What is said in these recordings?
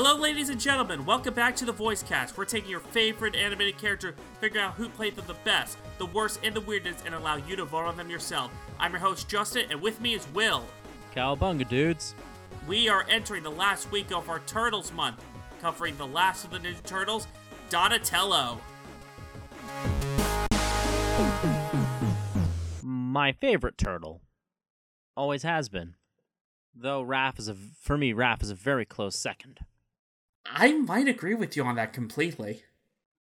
Hello, ladies and gentlemen. Welcome back to the Voice Cast. We're taking your favorite animated character, figuring out who played them the best, the worst, and the weirdest, and allow you to vote on them yourself. I'm your host, Justin, and with me is Will. Cowabunga, dudes. We are entering the last week of our Turtles month, covering the last of the Ninja Turtles, Donatello. My favorite turtle. Always has been. Though Raph is a, for me, Raph is a very close second. I might agree with you on that completely.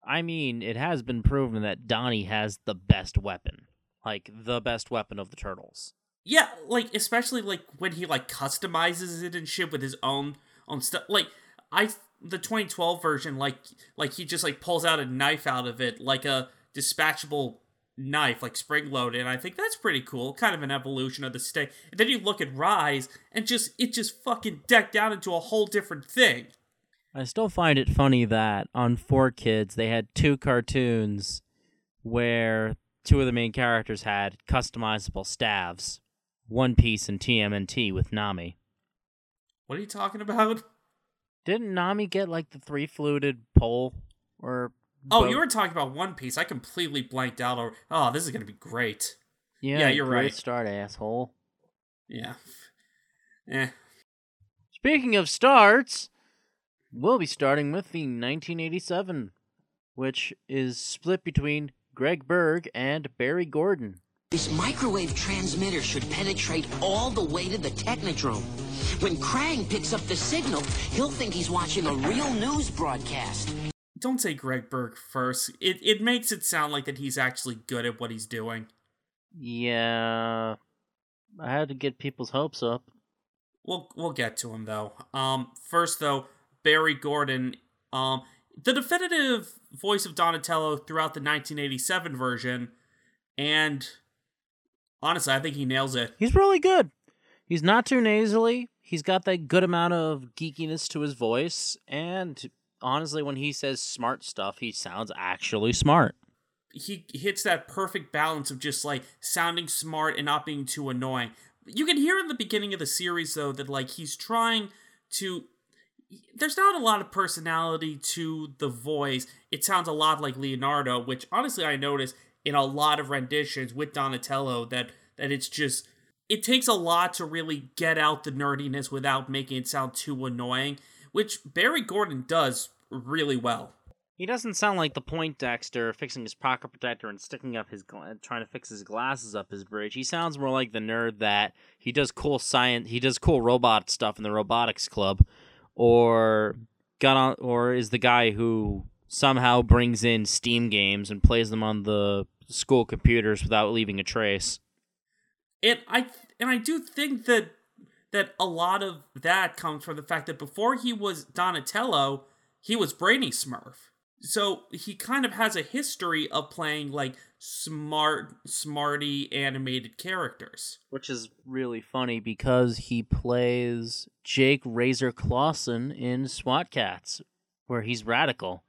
I mean, it has been proven that Donnie has the best weapon. Like, the best weapon of the turtles. Yeah, like especially like when he like customizes it and shit with his own own stuff. Like I the 2012 version, like like he just like pulls out a knife out of it, like a dispatchable knife, like spring loaded. And I think that's pretty cool. Kind of an evolution of the stay. And then you look at Rise, and just it just fucking decked out into a whole different thing. I still find it funny that on 4Kids they had two cartoons where two of the main characters had customizable staves. One Piece and TMNT with Nami. What are you talking about? Didn't Nami get like the three fluted pole or Oh, boat? you were talking about One Piece. I completely blanked out. Or oh, this is gonna be great. yeah, yeah, you're great right. Start asshole. Yeah. Eh. Speaking of starts, we'll be starting with the 1987, which is split between Greg Berg and Barry Gordon. This microwave transmitter should penetrate all the way to the Technodrome. When Krang picks up the signal, he'll think he's watching a real news broadcast. Don't say Greg Berg first. It it makes it sound like that he's actually good at what he's doing. Yeah, I had to get people's hopes up. We'll we'll get to him though. Um, first though, Barry Gordon, um, the definitive voice of Donatello throughout the 1987 version, and honestly, I think he nails it. He's really good. He's not too nasally. He's got that good amount of geekiness to his voice, and honestly, when he says smart stuff, he sounds actually smart. He hits that perfect balance of just like sounding smart and not being too annoying. You can hear in the beginning of the series though that like he's trying to there's not a lot of personality to the voice. It sounds a lot like Leonardo, which honestly I noticed in a lot of renditions with Donatello that that it's just it takes a lot to really get out the nerdiness without making it sound too annoying, which Barry Gordon does really well. He doesn't sound like the Poindexter fixing his pocket protector and sticking up his gla- trying to fix his glasses up his bridge. He sounds more like the nerd that he does cool science, he does cool robot stuff in the robotics club, or got on, or is the guy who somehow brings in Steam games and plays them on the school computers without leaving a trace. And I and I do think that that a lot of that comes from the fact that before he was Donatello, he was Brainy Smurf. So he kind of has a history of playing like smart, smarty animated characters. Which is really funny because he plays Jake Razor Clawson in SWAT Kats, where he's radical.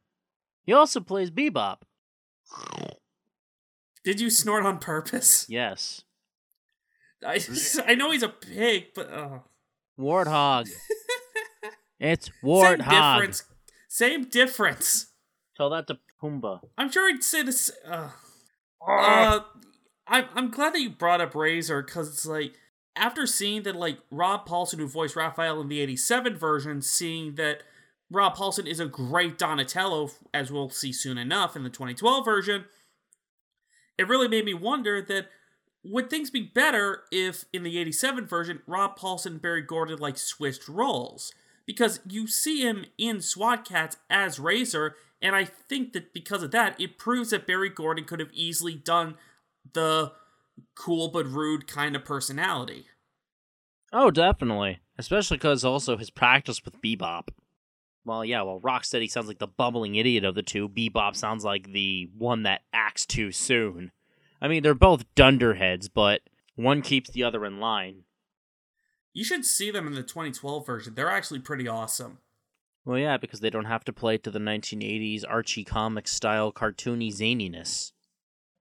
He also plays Bebop. Did you snort on purpose? Yes. I, I know he's a pig, but uh, Warthog. it's warthog same difference. Same difference. Tell that to Pumbaa. I'm sure he'd say this. Uh, uh, I'm I'm glad that you brought up Razor because it's like after seeing that like Rob Paulsen who voiced Raphael in the '87 version, seeing that Rob Paulsen is a great Donatello, as we'll see soon enough in the 2012 version, it really made me wonder that would things be better if in the 87 version Rob Paulsen and Barry Gordon like switched roles? Because you see him in SWAT Kats as Razor, and I think that because of that, it proves that Barry Gordon could have easily done the cool but rude kind of personality. Oh, definitely. Especially because also his practice with Bebop. Well, yeah, well, Rocksteady sounds like the bumbling idiot of the two. Bebop sounds like the one that acts too soon. I mean, they're both dunderheads, but one keeps the other in line. You should see them in the 2012 version. They're actually pretty awesome. Well, yeah, because they don't have to play to the 1980s Archie comic style cartoony zaniness.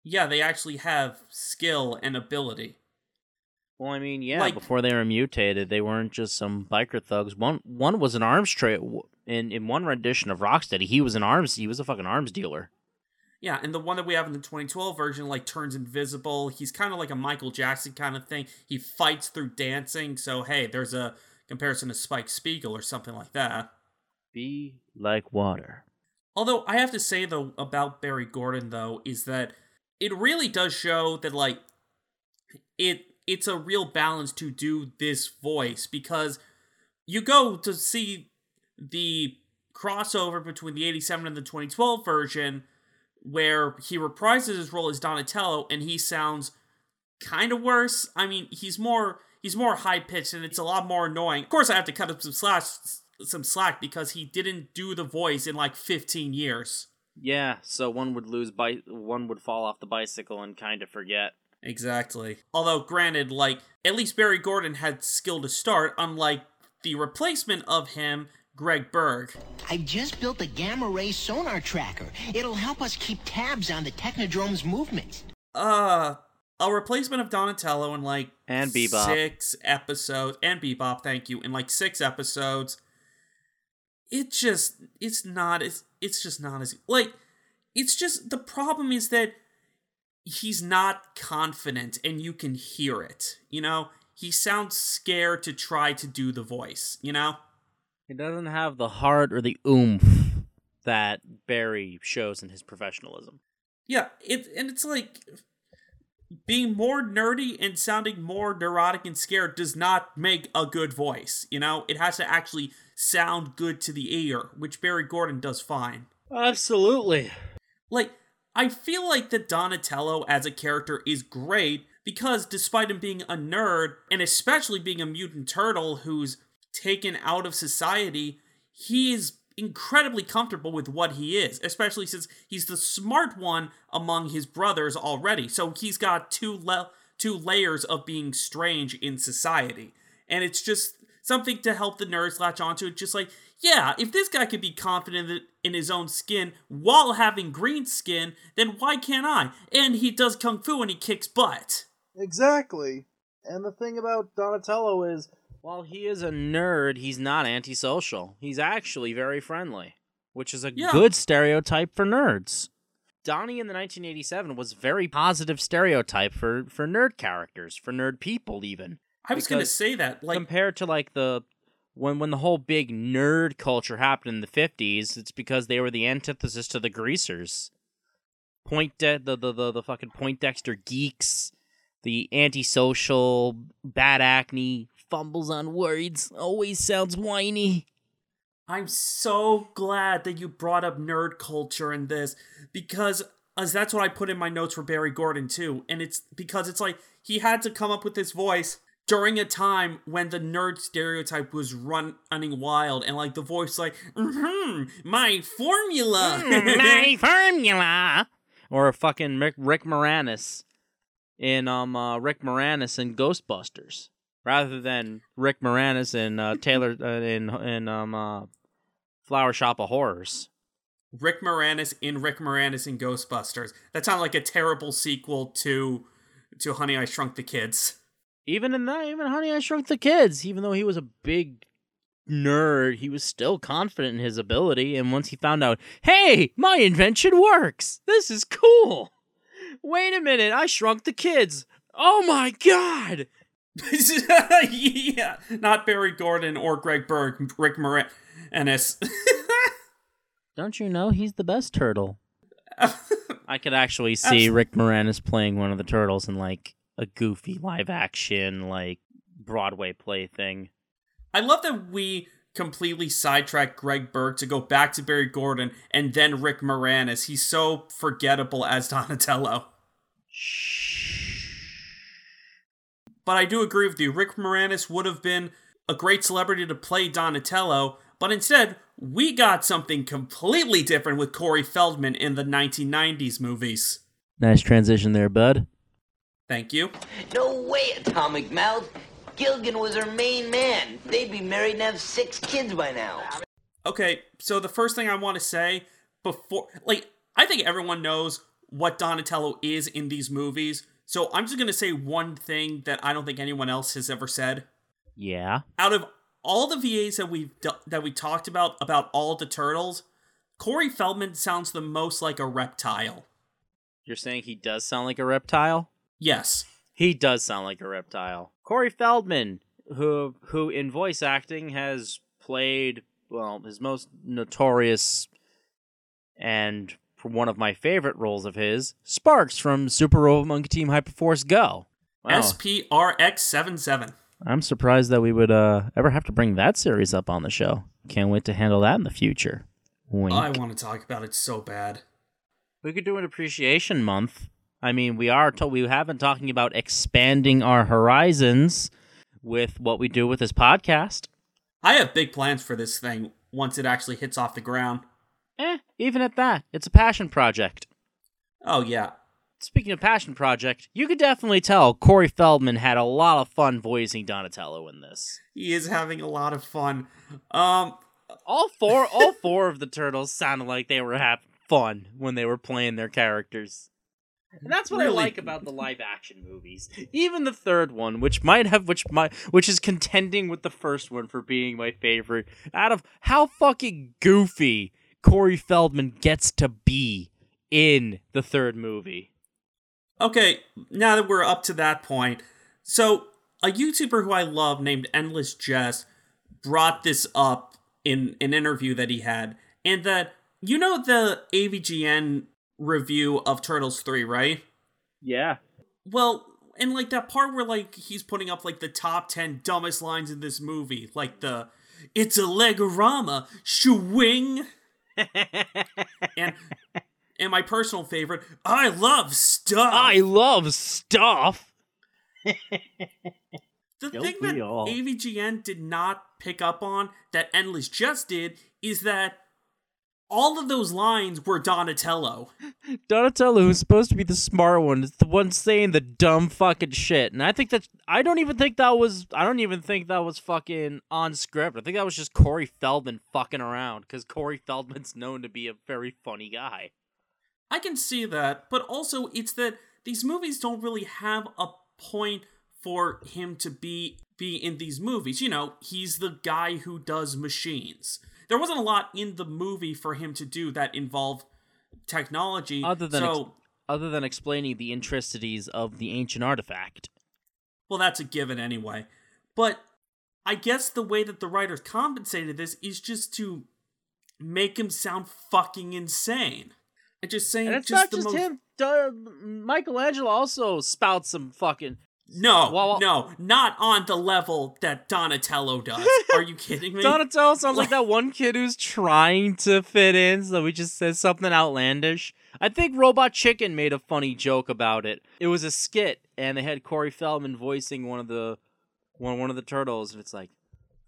Yeah, they actually have skill and ability. Well, I mean, yeah, Like- before they were mutated, they weren't just some biker thugs. One one was an arms trade. in in one rendition of Rocksteady, he was an arms he was a fucking arms dealer. Yeah, and the one that we have in the 2012 version like turns invisible. He's kind of like a Michael Jackson kind of thing. He fights through dancing. So hey, there's a comparison to Spike Spiegel or something like that. Be like water. Although I have to say though about Barry Gordon though is that it really does show that like it it's a real balance to do this voice because you go to see the crossover between the 87 and the 2012 version where he reprises his role as Donatello and he sounds kind of worse. I mean, he's more he's more high pitched and it's a lot more annoying. Of course, I have to cut up some slack some slack because he didn't do the voice in like 15 years. Yeah, so one would lose by one would fall off the bicycle and kind of forget. Exactly. Although, granted, like at least Barry Gordon had skill to start, unlike the replacement of him, Greg Berg. I've just built a gamma ray sonar tracker. It'll help us keep tabs on the Technodrome's movements. Uh, a replacement of Donatello in like And Bebop. six episodes, and Bebop, thank you, in like six episodes. It just, it's not as, it's just not as like, it's just the problem is that he's not confident, and you can hear it. You know, he sounds scared to try to do the voice. You know. He doesn't have the heart or the oomph that Barry shows in his professionalism. Yeah, it and it's like being more nerdy and sounding more neurotic and scared does not make a good voice. You know, it has to actually sound good to the ear, which Barry Gordon does fine. Absolutely. Like, I feel like that Donatello as a character is great because despite him being a nerd, and especially being a mutant turtle who's taken out of society, he is incredibly comfortable with what he is, especially since he's the smart one among his brothers already. So he's got two le- two layers of being strange in society. And it's just something to help the nerds latch onto it just like, yeah, if this guy could be confident in his own skin while having green skin, then why can't I? And he does kung fu and he kicks butt. Exactly. And the thing about Donatello is While he is a nerd, he's not antisocial. He's actually very friendly, which is a Yeah. good stereotype for nerds. Donnie in the 1987 was very positive stereotype for for nerd characters, for nerd people even. I was going to say that like compared to like the when when the whole big nerd culture happened in the 50s, it's because they were the antithesis to the greasers. Point de- the, the the the fucking Poindexter geeks, the antisocial, bad acne, fumbles on words, always sounds whiny. I'm so glad that you brought up nerd culture in this because as that's what I put in my notes for Barry Gordon too. And it's because it's like he had to come up with this voice during a time when the nerd stereotype was run- running wild and like the voice like, hmm my formula. My formula. Or fucking Rick, Rick Moranis in um uh, Rick Moranis in Ghostbusters, rather than Rick Moranis in uh, Taylor uh, in in um uh, Flower Shop of Horrors. Rick Moranis in Rick Moranis in Ghostbusters. That sounded like a terrible sequel to to Honey I Shrunk the Kids. Even in that, even Honey I Shrunk the Kids, even though he was a big nerd, he was still confident in his ability. And once he found out, hey, my invention works. This is cool. Wait a minute, I shrunk the kids. Oh my god. yeah, not Barry Gordon or Greg Berg, Rick Moranis. Don't you know he's the best turtle? I could actually see Rick Moranis playing one of the turtles in like a goofy live action like Broadway play thing. I love that we completely sidetracked Greg Berg to go back to Barry Gordon and then Rick Moranis. He's so forgettable as Donatello. But I do agree with you. Rick Moranis would have been a great celebrity to play Donatello, but instead, we got something completely different with Corey Feldman in the 1990s movies. Nice transition there, bud. Thank you. No way, Atomic Mouth. Gilgan was her main man. They'd be married and have six kids by now. Okay, so the first thing I want to say before, like, I think everyone knows what Donatello is in these movies. So I'm just going to say one thing that I don't think anyone else has ever said. Yeah. Out of all the VAs that we've do- that we talked about about all the turtles, Corey Feldman sounds the most like a reptile. You're saying he does sound like a reptile? Yes. He does sound like a reptile. Corey Feldman, who who in voice acting has played well his most notorious and one of my favorite roles of his, Sparks from Super Robot Monkey Team Hyperforce Go. Wow. SPRX77. I'm surprised that we would uh, ever have to bring that series up on the show. Can't wait to handle that in the future. Wink. I want to talk about it so bad. We could do an appreciation month. I mean, we are to- we have been talking about expanding our horizons with what we do with this podcast. I have big plans for this thing once it actually hits off the ground. Eh, even at that, it's a passion project. Oh yeah. Speaking of passion project, you could definitely tell Corey Feldman had a lot of fun voicing Donatello in this. He is having a lot of fun. Um All four, all four of the turtles sounded like they were having fun when they were playing their characters. And that's what Really? I like about the live action movies. Even the third one, which might have which might which is contending with the first one for being my favorite. Out of how fucking goofy Corey Feldman gets to be in the third movie. Okay, now that we're up to that point, so a YouTuber who I love named Endless Jess brought this up in an interview that he had, and that you know the AVGN review of Turtles 3, right? Yeah. Well, and like that part where like he's putting up like the top 10 dumbest lines in this movie, like the it's a Legorama, swing. and and my personal favorite, I love stuff. I love stuff. The Don't thing that all? AVGN did not pick up on that Endless Jess did is that all of those lines were Donatello. Donatello, who's supposed to be the smart one, is the one saying the dumb fucking shit. And I think that I don't even think that was I don't even think that was fucking on script. I think that was just Corey Feldman fucking around because Corey Feldman's known to be a very funny guy. I can see that, but also it's that these movies don't really have a point for him to be be in these movies. You know, he's the guy who does machines. There wasn't a lot in the movie for him to do that involved technology. Other than so, ex- other than explaining the intricacies of the ancient artifact. Well, that's a given anyway. But I guess the way that the writers compensated this is just to make him sound fucking insane. And just saying, And it's just not the just most. him. Michelangelo also spouts some fucking. No, Well, no, not on the level that Donatello does. Are you kidding me? Donatello sounds like that one kid who's trying to fit in, so he just says something outlandish. I think Robot Chicken made a funny joke about it. It was a skit, and they had Corey Feldman voicing one of the one one of the turtles, and it's like,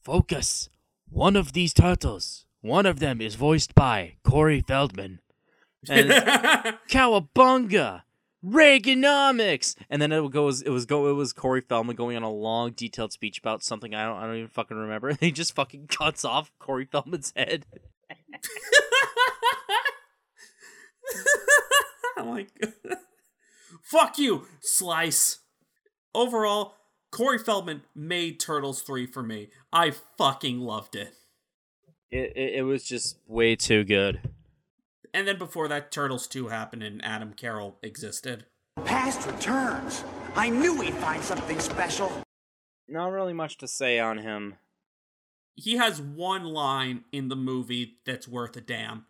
focus. One of these turtles, one of them is voiced by Corey Feldman, and it's, Cowabunga, Reaganomics, and then it goes. It was go. It was Corey Feldman going on a long, detailed speech about something I don't. I don't even fucking remember. he just fucking cuts off Corey Feldman's head. Oh I'm like, Fuck you, Slice. Overall, Corey Feldman made Turtles 3 for me. I fucking loved it. It, it it was just way too good. And then before that, Turtles 2 happened and Adam Carl existed. Past returns. I knew we'd find something special. Not really much to say on him. He has one line in the movie that's worth a damn.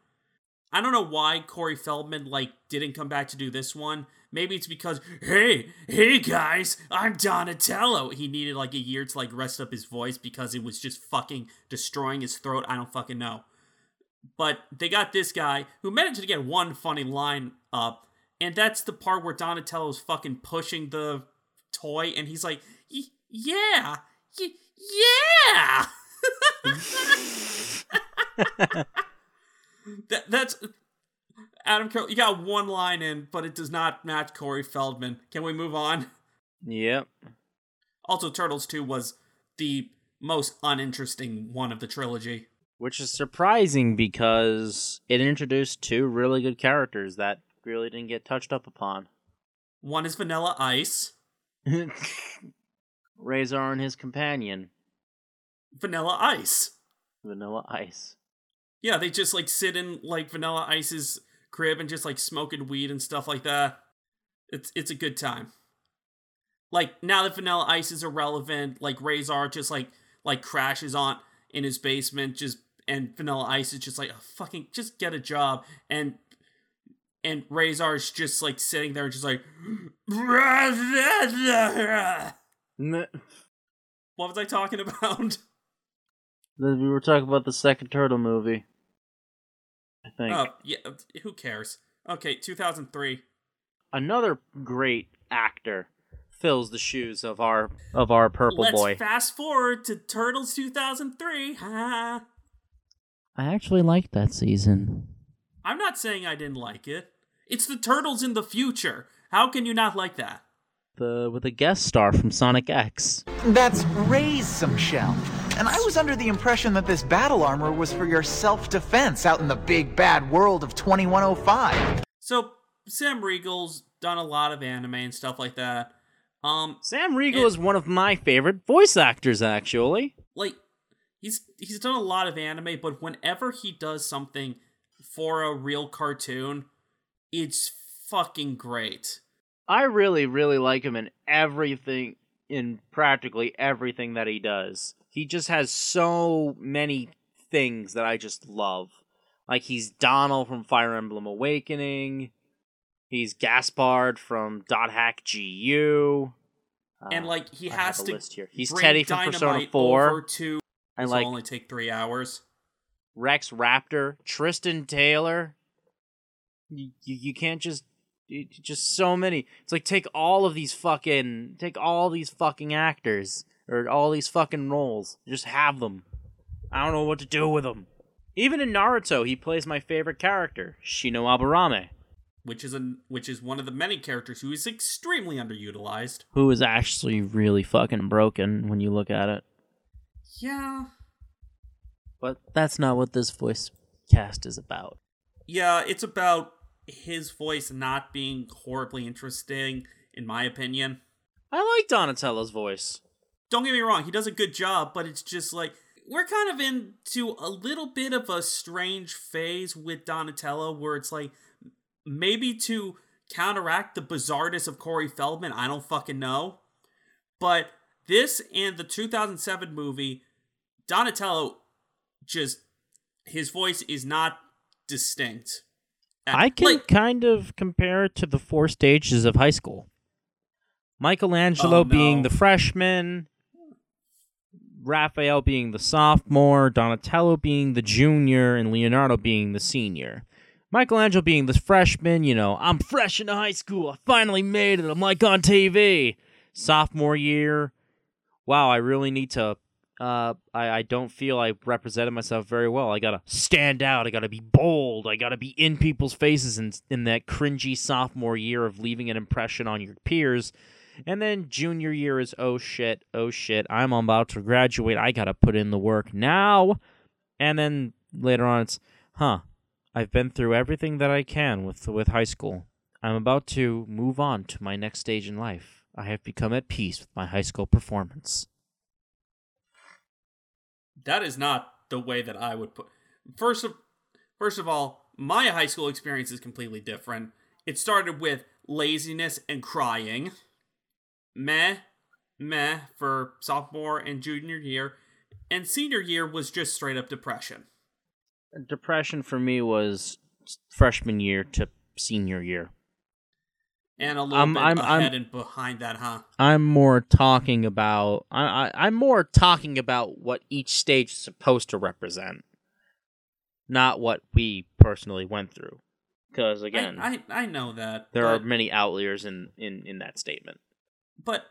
I don't know why Corey Feldman like didn't come back to do this one. Maybe it's because, hey, hey guys, I'm Donatello. He needed like a year to like rest up his voice because it was just fucking destroying his throat. I don't fucking know. But they got this guy who managed to get one funny line up, and that's the part where Donatello's fucking pushing the toy, and he's like, "Y- "Yeah, y- yeah." that, that's Adam. You got one line in, but it does not match Corey Feldman. Can we move on? Yep. Also, Turtles 2 was the most uninteresting one of the trilogy. Which is surprising because it introduced two really good characters that really didn't get touched up upon. One is Vanilla Ice. Razor and his companion. Vanilla Ice. Vanilla Ice. Yeah, they just like sit in like Vanilla Ice's crib and just like smoking weed and stuff like that. It's it's a good time. Like now that Vanilla Ice is irrelevant, like Razor just like like crashes on in his basement, just and Vanilla Ice is just like oh, fucking just get a job and and Razor is just like sitting there just like what was I talking about? We were talking about the second Turtle movie. I think. Oh yeah, who cares? Okay, 2003. Another great actor fills the shoes of our of our purple Let's boy. fast forward to Turtles 2003. Ha. I actually liked that season. I'm not saying I didn't like it. It's the Turtles in the future. How can you not like that? The with a guest star from Sonic X. That's raise some shell. And I was under the impression that this battle armor was for your self-defense out in the big bad world of 2105. So Sam Riegel's done a lot of anime and stuff like that. Um, Sam Riegel It- is one of my favorite voice actors, actually. like he's he's done a lot of anime, but whenever he does something for a real cartoon, it's fucking great. I really, really like him in everything, in practically everything that he does. He just has so many things that I just love. Like he's Donnel from Fire Emblem Awakening. He's Gaspard from Dot Hack GU. and Uh, like he I has to. He's Teddie from Persona 4. over to I This like will only take three hours. Rex Raptor, Tristan Taylor. You, you, you can't just you- just so many. It's like take all of these fucking take all these fucking actors or all these fucking roles. Just have them. I don't know what to do with them. Even in Naruto, he plays my favorite character, Shino Aburame, which is a which is one of the many characters who is extremely underutilized. who is actually really fucking broken when you look at it. Yeah, But that's not what this voice cast is about. yeah, it's about his voice not being horribly interesting, in my opinion. I like Donatello's voice. Don't get me wrong, he does a good job, but it's just like we're kind of into a little bit of a strange phase with Donatello where it's like maybe to counteract the bizarreness of Corey Feldman, I don't fucking know. But this and the 2007 movie, Donatello just his voice is not distinct. I can Like, kind of compare it to the four stages of high school. Michelangelo Oh, being the freshman, Raphael being the sophomore, Donatello being the junior, and Leonardo being the senior. Michelangelo being the freshman, you know, I'm fresh into high school. I finally made it. I'm like on TV. Sophomore year, wow, I really need to. Uh, I, I don't feel I represented myself very well. I gotta stand out. I gotta be bold. I gotta be in people's faces in, in that cringy sophomore year of leaving an impression on your peers. And then junior year is oh shit, oh shit, I'm about to graduate. I gotta put in the work now. And then later on, it's huh, I've been through everything that I can with with high school. I'm about to move on to my next stage in life. I have become at peace with my high school performance. That is not the way that I would put. First of first of all, my high school experience is completely different. It started with laziness and crying. Meh, meh for sophomore and junior year, and senior year was just straight up depression. Depression for me was freshman year to senior year. And a little I'm- bit I'm- I'm- ahead and behind that, huh? I'm more talking about I, I I'm more talking about what each stage is supposed to represent, not what we personally went through. Because again, I, I I know that there are many outliers in in in that statement. but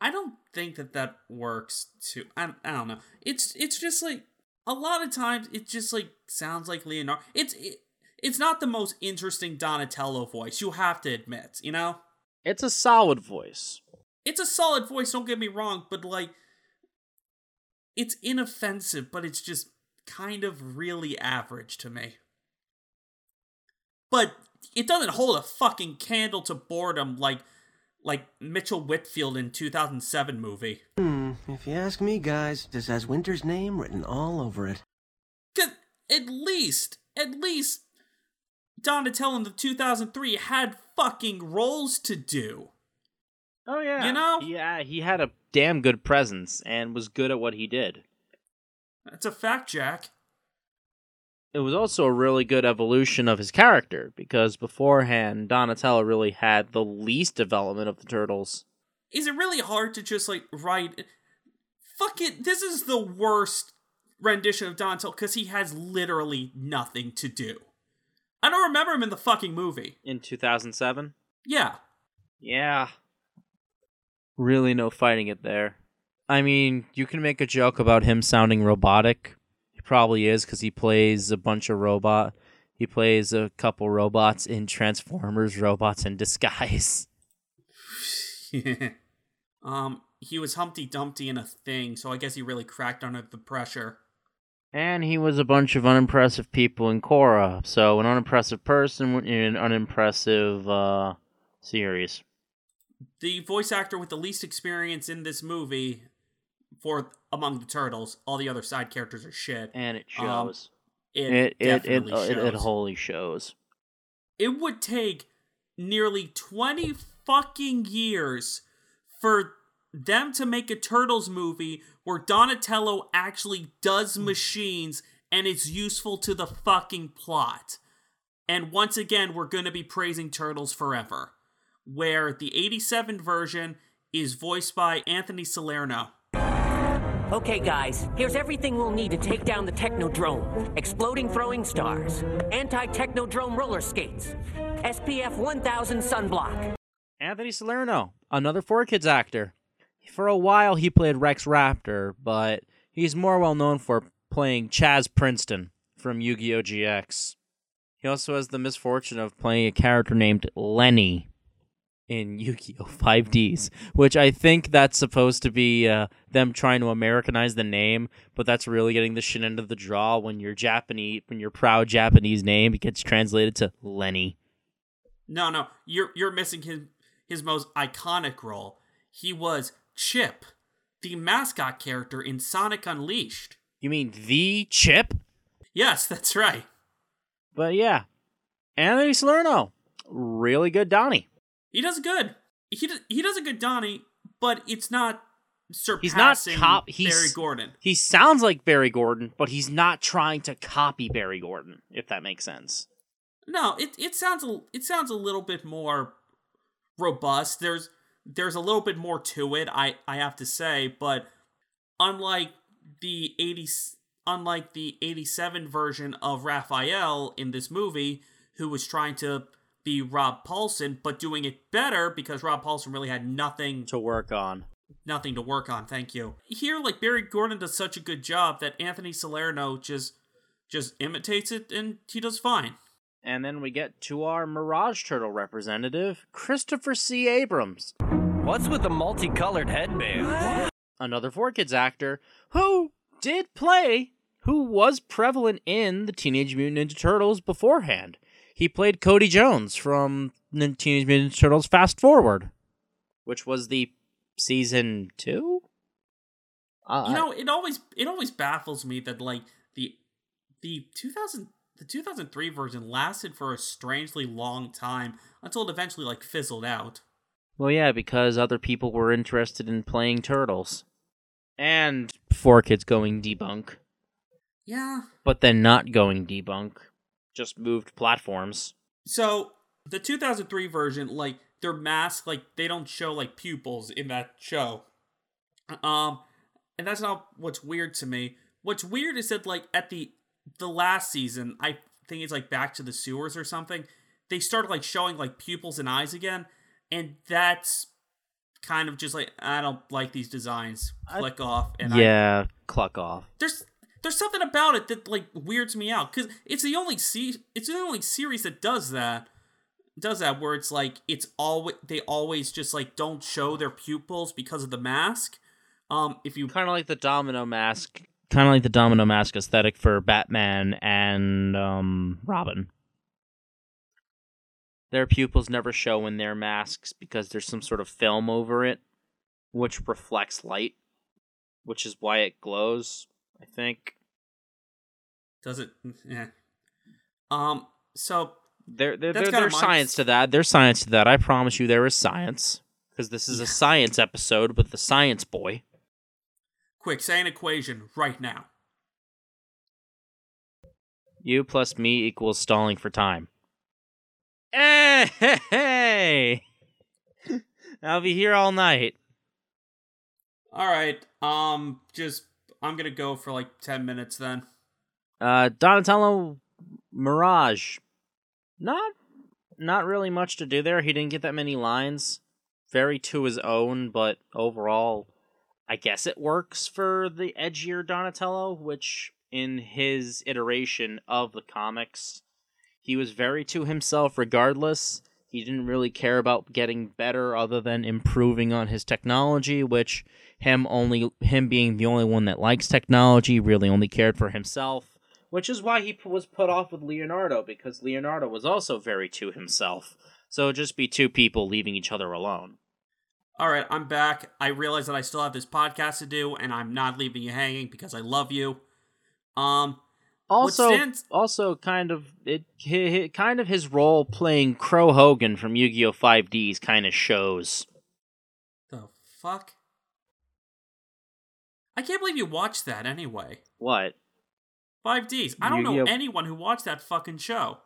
I don't think that that works too. I, I don't know. It's it's just like a lot of times it just like sounds like Leonardo. It's it, it's not the most interesting Donatello voice. You have to admit, you know. It's a solid voice. It's a solid voice. Don't get me wrong, but like it's inoffensive, but it's just kind of really average to me. But it doesn't hold a fucking candle to boredom like like Mitchell Whitfield in 2007 movie. Hmm, if you ask me, guys, this has Winter's name written all over it. 'Cause at least, at least, Donatello in the 2003 had fucking roles to do. Oh yeah. You know? Yeah, he had a damn good presence and was good at what he did. That's a fact, Jack. It was also a really good evolution of his character because beforehand Donatello really had the least development of the turtles. Is it really hard to just like write? Fuck it, this is the worst rendition of Donatello because he has literally nothing to do. I don't remember him in the fucking movie. In 2007? Yeah. Yeah. Really no fighting it there. I mean, you can make a joke about him sounding robotic. He probably is because he plays a bunch of robot. He plays a couple robots in Transformers Robots in Disguise. um, he was Humpty Dumpty in a thing, so I guess he really cracked under the pressure. And he was a bunch of unimpressive people in Korra. So an unimpressive person in an unimpressive uh, series. The voice actor with the least experience in this movie for among the turtles, all the other side characters are shit. And it Um, shows. it it it it, definitely uh, it, it wholly shows. it would take nearly 20 fucking years for them to make a Turtles movie where Donatello actually does machines and it's useful to the fucking plot. And once again, we're going to be praising Turtles forever, where the 87 version is voiced by Anthony Salerno. Okay, guys, here's everything we'll need to take down the Technodrome exploding throwing stars, anti Technodrome roller skates, SPF 1000 sunblock. Anthony Salerno, another 4Kids actor. For a while, he played Rex Raptor, but he's more well known for playing Chazz Princeton from Yu Gi Oh! GX. He also has the misfortune of playing a character named Lenny in Yu Gi Oh! 5Ds, which I think that's supposed to be uh, them trying to Americanize the name, but that's really getting the shit end of the draw when your Japanese, when your proud Japanese name gets translated to Lenny. No, no, you're you're missing his his most iconic role. He was Chip, the mascot character in Sonic Unleashed. You mean the Chip? Yes, that's right. But yeah, Anthony Salerno, really good Donnie. He does good. He does, he does a good Donnie, but it's not surpassing He's not cop. He's Barry Gordon. He sounds like Barry Gordon, but he's not trying to copy Barry Gordon. If that makes sense. No, it it sounds a it sounds a little bit more robust. There's there's a little bit more to it. I I have to say, but unlike the 80s unlike the 87 version of Raphael in this movie who was trying to be Rob Paulsen but doing it better because Rob Paulsen really had nothing to work on. Nothing to work on, thank you. Here like Barry Gordon does such a good job that Anthony Salerno just just imitates it and he does fine. And then we get to our Mirage Turtle representative, Christopher C. Adams. What's with the multicolored headband? Another 4Kids actor who did play, who was prevalent in the Teenage Mutant Ninja Turtles beforehand. He played Cody Jones from the Teenage Mutant Ninja Turtles Fast Forward, which was the season two. Uh, you know, it always it always baffles me that like the the 2000 the 2003 version lasted for a strangely long time until it eventually like fizzled out. Well, yeah, because other people were interested in playing turtles. And four kids going debunk. Yeah. But then not going debunk. Just moved platforms. So the 2003 version, like their mask, like they don't show like pupils in that show. Um, and that's not what's weird to me. What's weird is that like at the the last season, I think it's like Back to the Sewers or something. They started like showing like pupils and eyes again, and that's kind of just like I don't like these designs. Click off and I yeah, cluck off. there's there's something about it that like weirds me out because it's the only se- it's the only series that does that does that where it's like it's always they always just like don't show their pupils because of the mask um if you kind of like the domino mask kind of like the domino mask aesthetic for batman and um robin Their pupils never show in their masks because there's some sort of film over it, which reflects light, which is why it glows. I think. Does it? Yeah. Um. So There, there, there, there's science to that. There's science to that. I promise you, there is science because this is a science episode with the science boy. quick, say an equation right now. U plus me equals stalling for time. Hey, hey, hey! I'll be here all night. All right. Um. Just I'm gonna go for like ten minutes then. Uh, Donatello Mirage. Not, not really much to do there. He didn't get that many lines. Very to his own, but overall, I guess it works for the edgier Donatello, which in his iteration of the comics, he was very to himself regardless. He didn't really care about getting better other than improving on his technology, which him only him being the only one that likes technology really only cared for himself, which is why he was put off with Leonardo because Leonardo was also very to himself. So just be two people leaving each other alone. All right, I'm back. I realize that I still have this podcast to do, and I'm not leaving you hanging because I love you. Um. Also, stands- also kind of it, hi- kind of his role playing Crow Hogan from Yu-Gi-Oh! 5Ds kind of shows. The fuck? I can't believe you watched that anyway. What? 5Ds. I don't know Yu-Gi-Oh! anyone who watched that fucking show.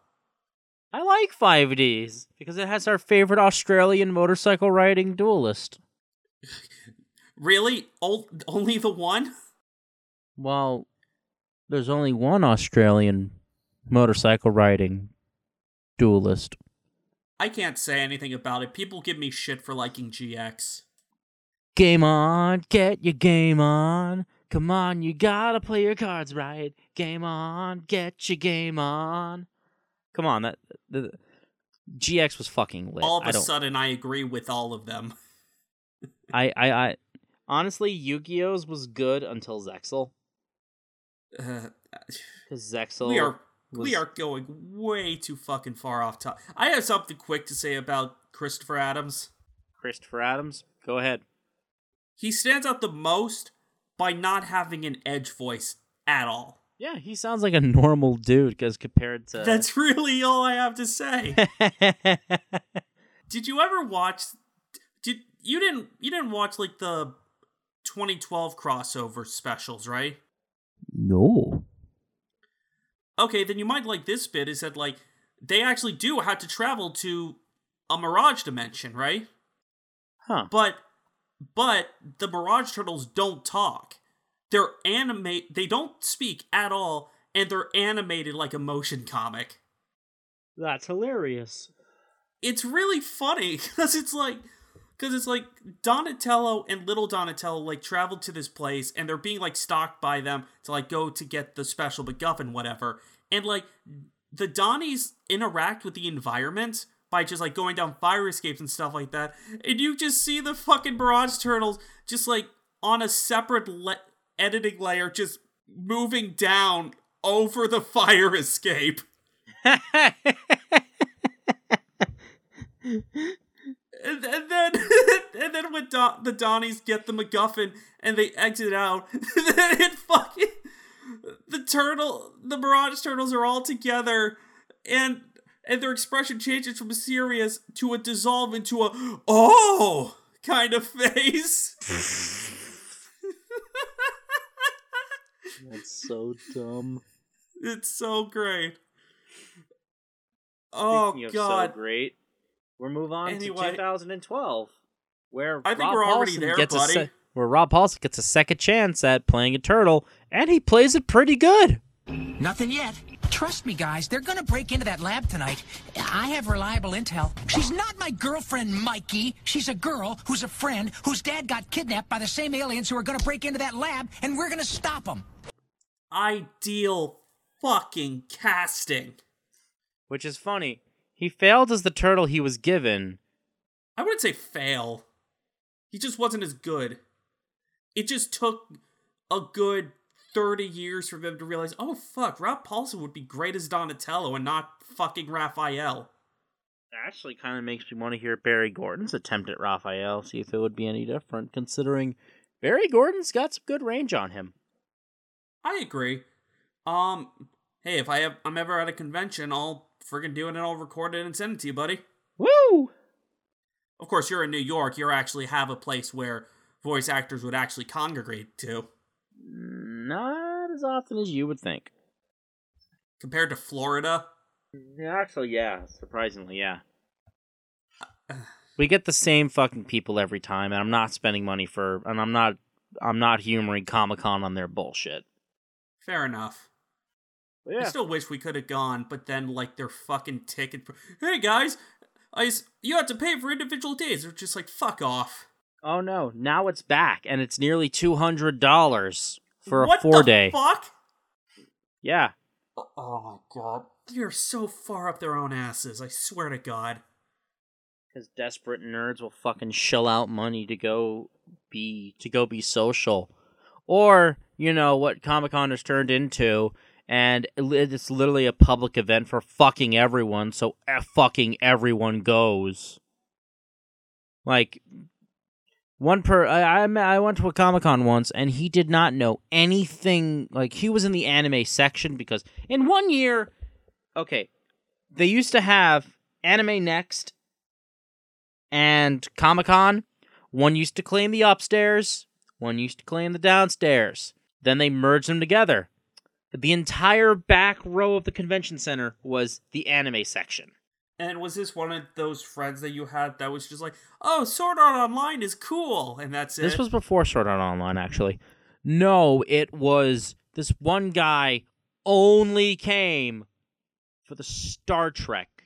I like 5Ds because it has our favorite Australian motorcycle riding duelist. Really? Ol- only the one? Well, there's only one Australian motorcycle riding duelist. I can't say anything about it. People give me shit for liking GX. Game on, get your game on. Come on, you gotta play your cards right. Game on, get your game on. Come on, that the, GX was fucking lit. all of I a don't, sudden, I agree with all of them. I, I, I, honestly, Yu-Gi-Oh's was good until Zexal. Uh, Zexal, we are was, we are going way too fucking far off top. I have something quick to say about Christopher Adams. Christopher Adams. Go ahead. He stands out the most by not having an edge voice at all. Yeah, he sounds like a normal dude because compared to That's really all I have to say. Did you ever watch? Did you didn't you didn't watch like the 2012 crossover specials, right? Okay, then you might like this bit. Is that like they actually do have to travel to a Mirage dimension, right? Huh. But but the Mirage Turtles don't talk. They're animate. They don't speak at all, and they're animated like a motion comic. That's hilarious. it's really funny because it's like because it's like donatello and little donatello like travel to this place and they're being like stalked by them to like go to get the special MacGuffin, whatever. And like the donnies interact with the environment by just like going down fire escapes and stuff like that. And you just see the fucking Mirage turtles just like on a separate le- editing layer just moving down over the fire escape And, and then, and then when Don, the Donnies get the MacGuffin and they exit out, then it fucking the turtle, the Mirage turtles are all together, and and their expression changes from a serious to a dissolve into a oh kind of face. That's so dumb. it's so great. Oh of god. so great, we'll move on Anyway. to 2012, where I think Rob we're already Paulsen there, gets a buddy. se- where Rob Paulsen gets a second chance at playing a turtle, and he plays it pretty good. Nothing yet. Trust me, guys, they're gonna break into that lab tonight. I have reliable intel. She's not my girlfriend, Mikey. She's a girl who's a friend whose dad got kidnapped by the same aliens who are gonna break into that lab, and we're gonna stop them. Ideal fucking casting. Which is funny. He failed as the turtle he was given. I wouldn't say fail. He just wasn't as good. It just took a good 30 years for them to realize, oh fuck, Rob Paulsen would be great as Donatello and not fucking Raphael. actually kind of makes me want to hear Barry Gordon's attempt at Raphael, see if it would be any different, considering Barry Gordon's got some good range on him. I agree. Um, hey, if I have, I'm ever at a convention, I'll friggin' doing it all I'll record it and send it to you, buddy. Woo! Of course, you're in New York. You actually have a place where voice actors would actually congregate to. Not as often as you would think. Compared to Florida? Actually, yeah. Surprisingly, yeah. We get the same fucking people every time, and I'm not spending money for, and I'm not, I'm not humoring Comic Con on their bullshit. Fair enough. Yeah. I still wish we could have gone, but then like their fucking ticket. Hey guys, I you have to pay for individual days. They're just like fuck off. Oh no! Now it's back, and it's nearly two hundred dollars for a what four the day. Fuck. Yeah. Oh, oh my god. They're so far up their own asses. I swear to God. Because desperate nerds will fucking shell out money to go be to go be social, or you know what Comic Con has turned into, and it's literally a public event for fucking everyone. So eh, fucking everyone goes. Like one per I I, I went to a Comic Con once and he did not know anything like he was in the anime section because in one year okay they used to have Anime Next and Comic Con. One used to claim the upstairs, one used to claim the downstairs. Then they merged them together. The entire back row of the convention center was the anime section. And was this one of those friends that you had that was just like, "Oh, Sword Art Online is cool," and that's it? This was before Sword Art Online, actually. No, it was this one guy only came for the Star Trek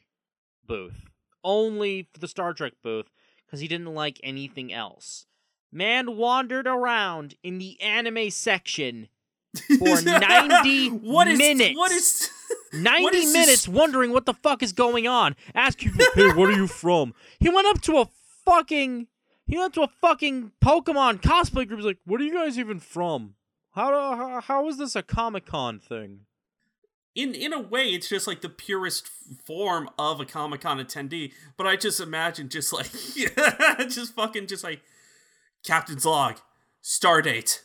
booth. Only for the Star Trek booth because he didn't like anything else. Man wandered around in the anime section for 90 What is- minutes. what is- 90 what is minutes this- wondering what the fuck is going on. Ask people, hey, what are you from? He went up to a fucking he went to a fucking Pokemon cosplay group. He's like, what are you guys even from? How do, how, how is this a Comic Con thing? in in a way it's just like the purest form of a comic-con attendee but i just imagine just like just fucking just like captain's log stardate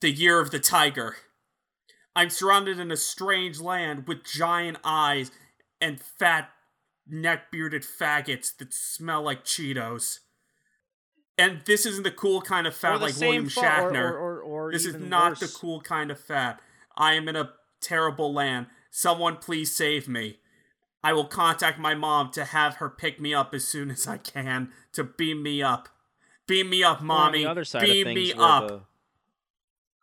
the year of the tiger i'm surrounded in a strange land with giant eyes and fat neck-bearded faggots that smell like cheetos and this isn't the cool kind of Or fat like william fu- or- shatner or- or- or this is even not the cool kind of fat i am in a terrible land. Someone please save me. I will contact my mom to have her pick me up as soon as I can to beam me up. Beam me up, Or mommy. on the other side beam of me things, where up.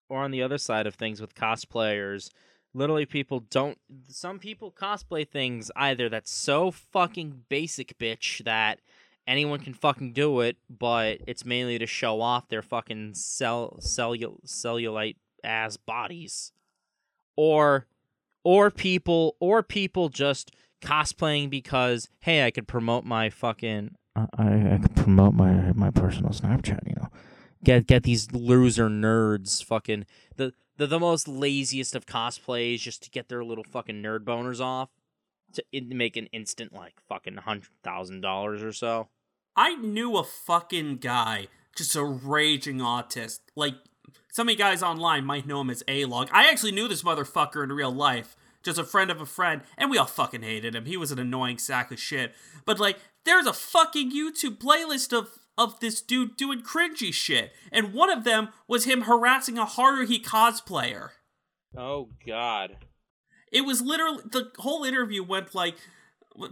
Or on the other side of things with cosplayers, literally people don't. Some people cosplay things either that's so fucking basic, bitch, that anyone can fucking do it, but it's mainly to show off their fucking cell cellul- cellulite ass bodies, or or people or people just cosplaying because hey, I could promote my fucking I, I could promote my my personal Snapchat, you know. Get get these loser nerds fucking the the, the most laziest of cosplays just to get their little fucking nerd boners off to in, make an instant like fucking hundred thousand dollars or so. I knew a fucking guy, just a raging autist. Like, some of you guys online might know him as A-Log. I actually knew this motherfucker in real life. Just a friend of a friend, and we all fucking hated him. He was an annoying sack of shit. But, like, there's a fucking YouTube playlist of of this dude doing cringy shit. And one of them was him harassing a Haruhi cosplayer. Oh God. It was literally the whole interview went like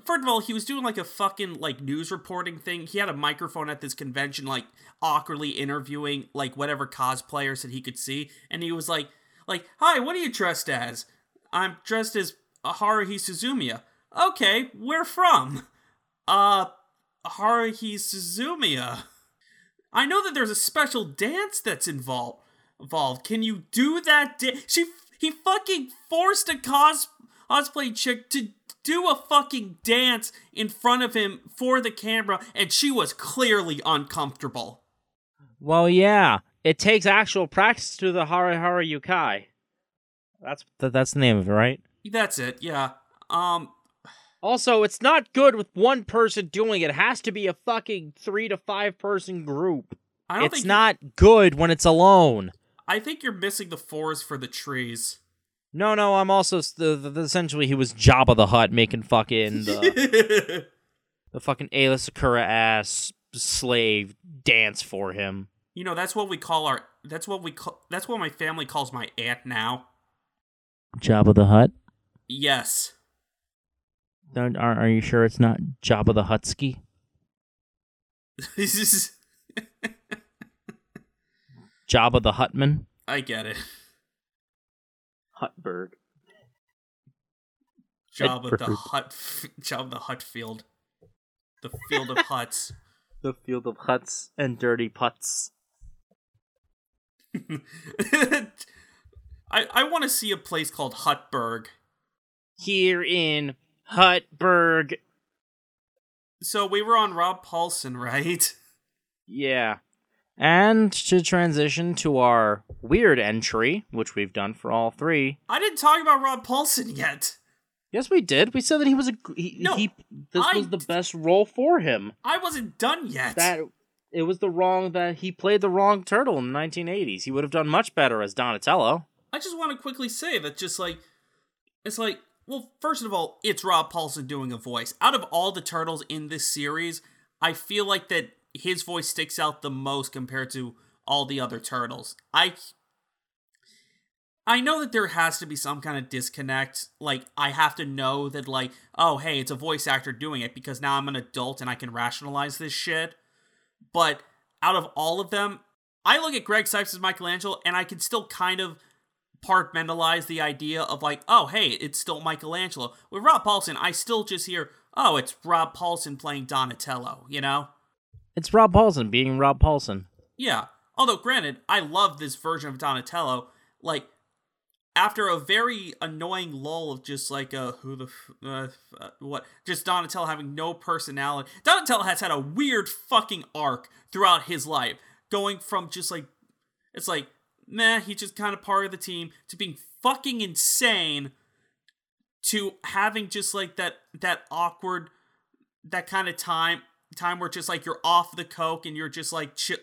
first of all, he was doing like a fucking like news reporting thing. He had a microphone at this convention, like awkwardly interviewing like whatever cosplayers that he could see, and he was like, like, hi, what are you dressed as? I'm dressed as Haruhi Suzumiya. Okay, where from? Uh, Haruhi Suzumiya. I know that there's a special dance that's involved. Involved. Can you do that? Da- she he fucking forced a cos cosplay chick to do a fucking dance in front of him for the camera, and she was clearly uncomfortable. Well, yeah, it takes actual practice to the Hare Hare Yukai. That's th- that's the name of it, right? That's it. Yeah. Um. Also, it's not good with one person doing it. It has to be a fucking three to five person group. I don't It's not good when it's alone. I think you're missing the forest for the trees. No, no, I'm also the, the, the- essentially he was Jabba the Hutt making fucking the, the fucking Ayla Sakura ass slave dance for him. You know, that's what we call our. That's what we call. That's what my family calls my aunt now. Jabba the Hutt? Yes. Don't, are, are you sure it's not Jabba the Hutsky? This is. Jabba the Hutman? I get it. Hutberg. Job of the hut. Job of the hut field. The field of huts. The field of huts and dirty putts. I I want to see a place called Hutberg. Here in Hutberg. So we were on Rob Paulsen, right? Yeah. And to transition to our weird entry, which we've done for all three. I didn't talk about Rob Paulsen yet. Yes, we did. We said that he was a he, No, he this I- was the best role for him. I wasn't done yet. That it was the wrong that he played the wrong turtle in the 1980s. He would have done much better as Donatello. I just want to quickly say that just like it's like well, first of all, it's Rob Paulsen doing a voice. Out of all the turtles in this series, I feel like that his voice sticks out the most compared to all the other turtles. I I know that there has to be some kind of disconnect. Like I have to know that like, oh, hey, it's a voice actor doing it because now I'm an adult and I can rationalize this shit. But out of all of them, I look at Greg Cipes as Michelangelo and I can still kind of compartmentalize the idea of like, oh, hey, it's still Michelangelo. With Rob Paulsen, I still just hear, oh, it's Rob Paulsen playing Donatello, you know? It's Rob Paulsen being Rob Paulsen. Yeah. Although, granted, I love this version of Donatello. Like, after a very annoying lull of just like, uh, who the, f- uh, f- uh, what, just Donatello having no personality. Donatello has had a weird fucking arc throughout his life, going from just like, it's like, meh, he's just kind of part of the team, to being fucking insane, to having just like that, that awkward, that kind of time, time where just like you're off the coke and you're just like chill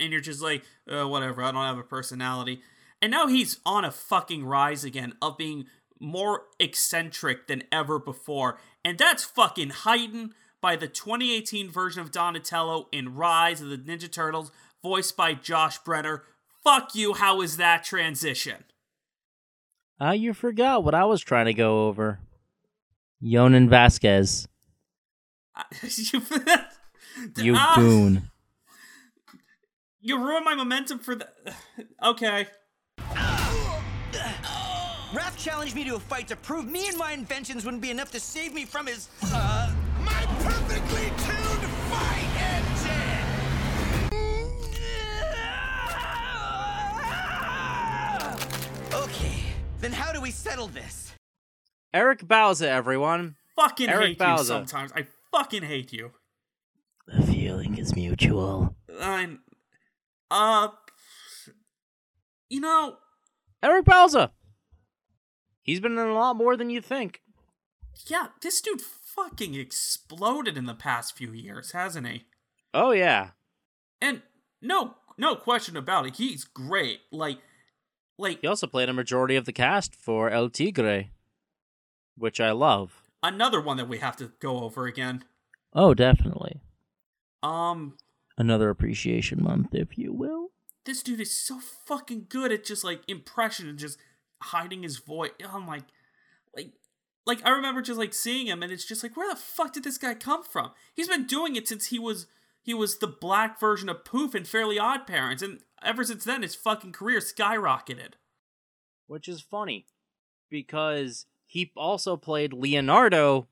and you're just like, uh, whatever, I don't have a personality. And now he's on a fucking rise again of being more eccentric than ever before. And that's fucking heightened by the 2018 version of Donatello in Rise of the Ninja Turtles, voiced by Josh Brener. Fuck you, how is that transition? Ah, you forgot what I was trying to go over. Jhonen Vasquez. You Ah, goon. You ruined my momentum for the. Okay. Raph challenged me to a fight to prove me and my inventions wouldn't be enough to save me from his, uh... Okay, then how do we settle this? Eric Bauza, everyone. Fucking Eric hate Bauza. you sometimes. I fucking hate you. The feeling is mutual. I'm. Uh. You know, Eric Bauza. He's been in a lot more than you think. yeah, this dude fucking exploded in the past few years, hasn't he? Oh yeah. And no, no question about it. He's great. Like, like He also played a majority of the cast for El Tigre, which I love. another one that we have to go over again. Oh, definitely. Um, Another appreciation month, if you will. this dude is so fucking good at just like impression and just hiding his voice. I'm like, like, like I remember just like seeing him, and it's just like, where the fuck did this guy come from? He's been doing it since he was he was the black version of Poof in Fairly Odd Parents, and ever since then, his fucking career skyrocketed. Which is funny because he also played Leonardo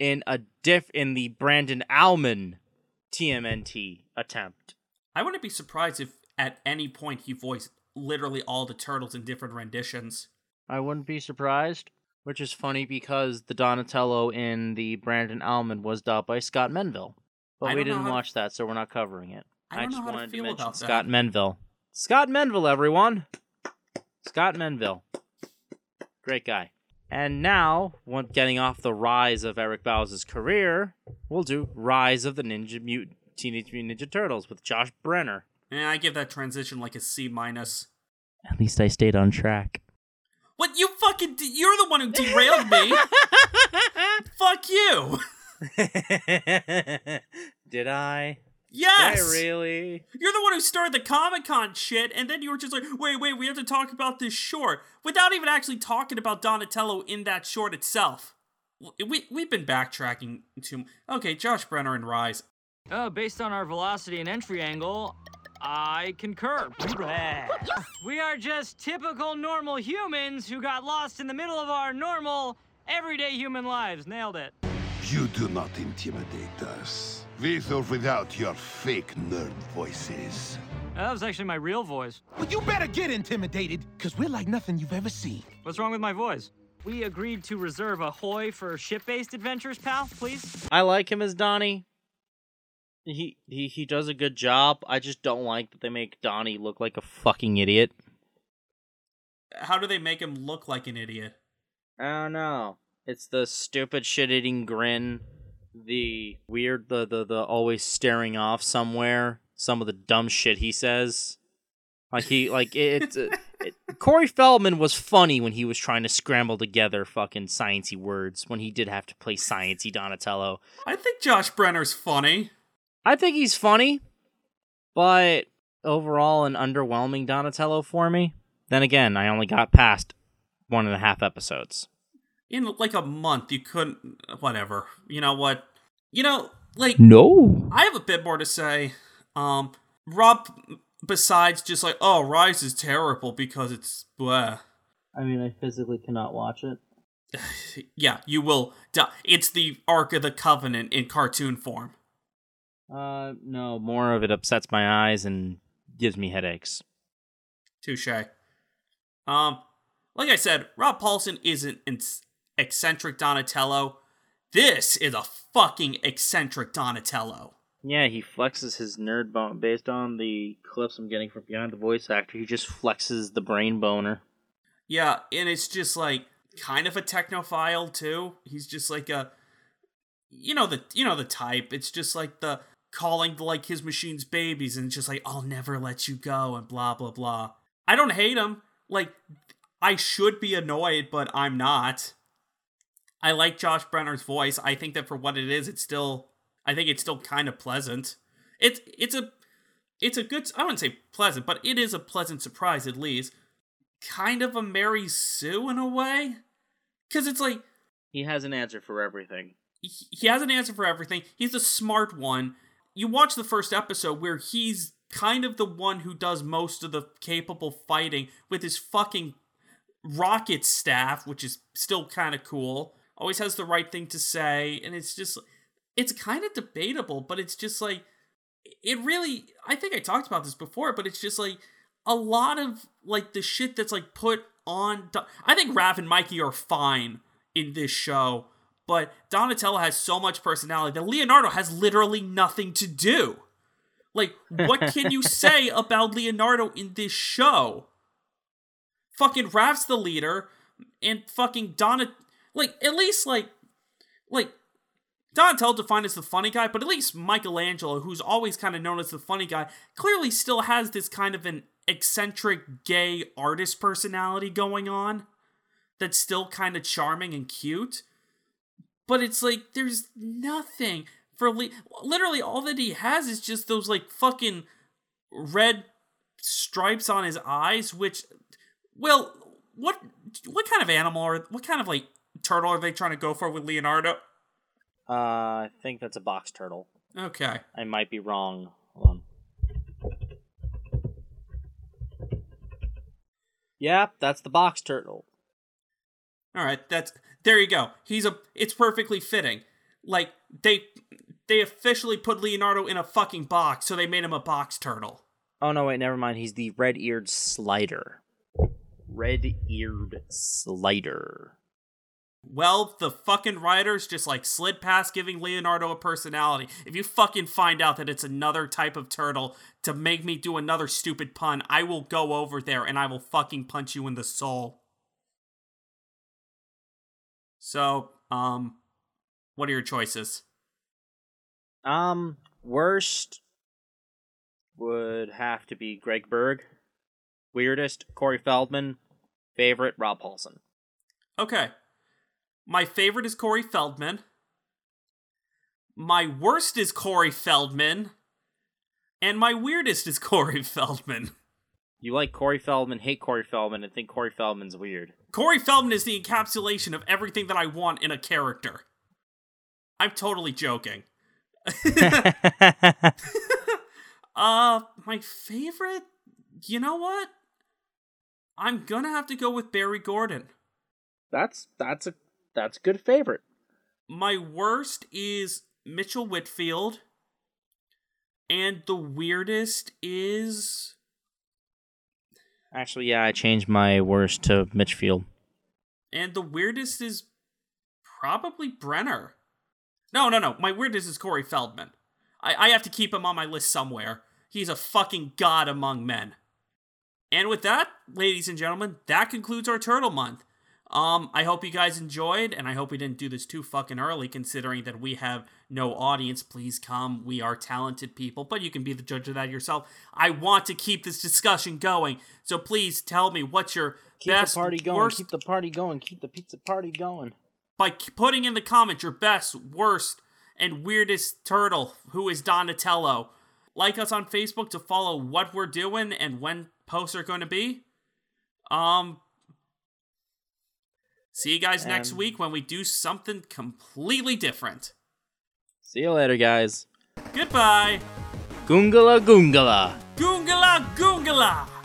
in a diff in the Brandon Auman TMNT attempt. I wouldn't be surprised if at any point he voiced literally all the turtles in different renditions. I wouldn't be surprised. Which is funny because the Donatello in the Brandon Auman was dubbed by Scott Menville. But I we didn't how to- watch that, so we're not covering it. I don't know just how to wanted to, feel mention about that. Scott Menville. Scott Menville, everyone. Scott Menville. Great guy. And now, getting off the rise of Eric Bauza's career, we'll do Rise of the Ninja Mutant Teenage Mutant Ninja Turtles with Josh Brener. And I give that transition like a C minus. At least I stayed on track. What you fucking? De- you're the one who derailed me. Fuck you. Did I? Yes. Did I really? You're the one who started the Comic Con shit, and then you were just like, wait, wait, we have to talk about this short without even actually talking about Donatello in that short itself. We, we've been backtracking to. Okay, Josh Brener and Rise. Oh, based on our velocity and entry angle, I concur. we are just typical normal humans who got lost in the middle of our normal, everyday human lives. Nailed it. You do not intimidate us. With or without your fake nerd voices. That was actually my real voice. Well, you better get intimidated, because we're like nothing you've ever seen. What's wrong with my voice? We agreed to reserve a hoy for ship-based adventures, pal, please? I like him as Donnie. He, he he does a good job. I just don't like that they make Donnie look like a fucking idiot. How do they make him look like an idiot? I don't know. It's the stupid shit-eating grin, the weird, the the the always staring off somewhere. Some of the dumb shit he says. Like he like it. it, uh, it Corey Feldman was funny when he was trying to scramble together fucking sciency words when he did have to play sciency Donatello. I think Josh Brener's funny. I think he's funny, but overall an underwhelming Donatello for me. Then again, I only got past one and a half episodes. In like a month, you couldn't. Whatever. You know what? You know, like no. I have a bit more to say. Um, Rob, besides just like, oh, Rise is terrible because it's blah. I mean, I physically cannot watch it. yeah, you will. Die. It's the Ark of the Covenant in cartoon form. Uh, no, more of it upsets my eyes and gives me headaches. Touche. Um, like I said, Rob Paulsen isn't an eccentric Donatello. This is a fucking eccentric Donatello. Yeah, he flexes his nerd bone based on the clips I'm getting from Beyond the voice actor. He just flexes the brain boner. Yeah, and it's just like kind of a technophile too. He's just like a you know the you know the type. It's just like the calling like his machines babies and just like I'll never let you go and blah blah blah. I don't hate him. Like I should be annoyed, but I'm not. I like Josh Brener's voice. I think that for what it is, it's still I think it's still kind of pleasant. It's it's a it's a good I wouldn't say pleasant, but it is a pleasant surprise at least. Kind of a Mary Sue in a way. Cause it's like he has an answer for everything. He has an answer for everything. He's the smart one. You watch the first episode where he's kind of the one who does most of the capable fighting with his fucking rocket staff, which is still kind of cool. Always has the right thing to say, and it's just it's kind of debatable, but it's just like it really I think I talked about this before, but it's just like a lot of like the shit that's like put on I think Raph and Mikey are fine in this show, but Donatello has so much personality that Leonardo has literally nothing to do. Like, what can you say about Leonardo in this show? Fucking Raph's the leader, and fucking Donna, like at least like, like Donatello defined as the funny guy, but at least Michelangelo, who's always kind of known as the funny guy, clearly still has this kind of an eccentric gay artist personality going on that's still kind of charming and cute. But it's like there's nothing for Le- literally all that he has is just those like fucking red stripes on his eyes which well what what kind of animal or what kind of like turtle are they trying to go for with Leonardo? Uh, I think that's a box turtle. Okay. I might be wrong. Hold on. Yep, that's the box turtle. All right, that's there you go. He's a it's perfectly fitting. Like they they officially put Leonardo in a fucking box, so they made him a box turtle. Oh no, wait, never mind. He's the red-eared slider. Red-eared slider. Well, the fucking writers just like slid past giving Leonardo a personality. If you fucking find out that it's another type of turtle to make me do another stupid pun, I will go over there and I will fucking punch you in the soul. So, um, what are your choices? Um, worst would have to be Greg Berg. Weirdest, Corey Feldman. Favorite, Rob Paulsen. Okay. My favorite is Corey Feldman. My worst is Corey Feldman. And my weirdest is Corey Feldman. You like Corey Feldman, hate Corey Feldman, and think Corey Feldman's weird. Corey Feldman is the encapsulation of everything that I want in a character. I'm totally joking. uh, my favorite? You know what? I'm gonna have to go with Barry Gordon. That's that's a that's a good favorite. My worst is Mitchell Whitfield. And the weirdest is Actually, yeah, I changed my worst to Mitchfield. and the weirdest is probably Brener. No, no, no. My weirdest is Corey Feldman. I, I have to keep him on my list somewhere. He's a fucking god among men. And with that, ladies and gentlemen, that concludes our Turtle Month. Um, I hope you guys enjoyed, and I hope we didn't do this too fucking early, considering that we have no audience. Please come. We are talented people, but you can be the judge of that yourself. I want to keep this discussion going, so please tell me what's your Keep best, the party going. worst, Keep the party going. Keep the pizza party going. by putting in the comments your best, worst, and weirdest turtle who is Donatello. Like us on Facebook to follow what we're doing and when posts are going to be. Um See you guys next um, week when we do something completely different. See you later, guys. Goodbye. Goongala goongala. Goongala goongala.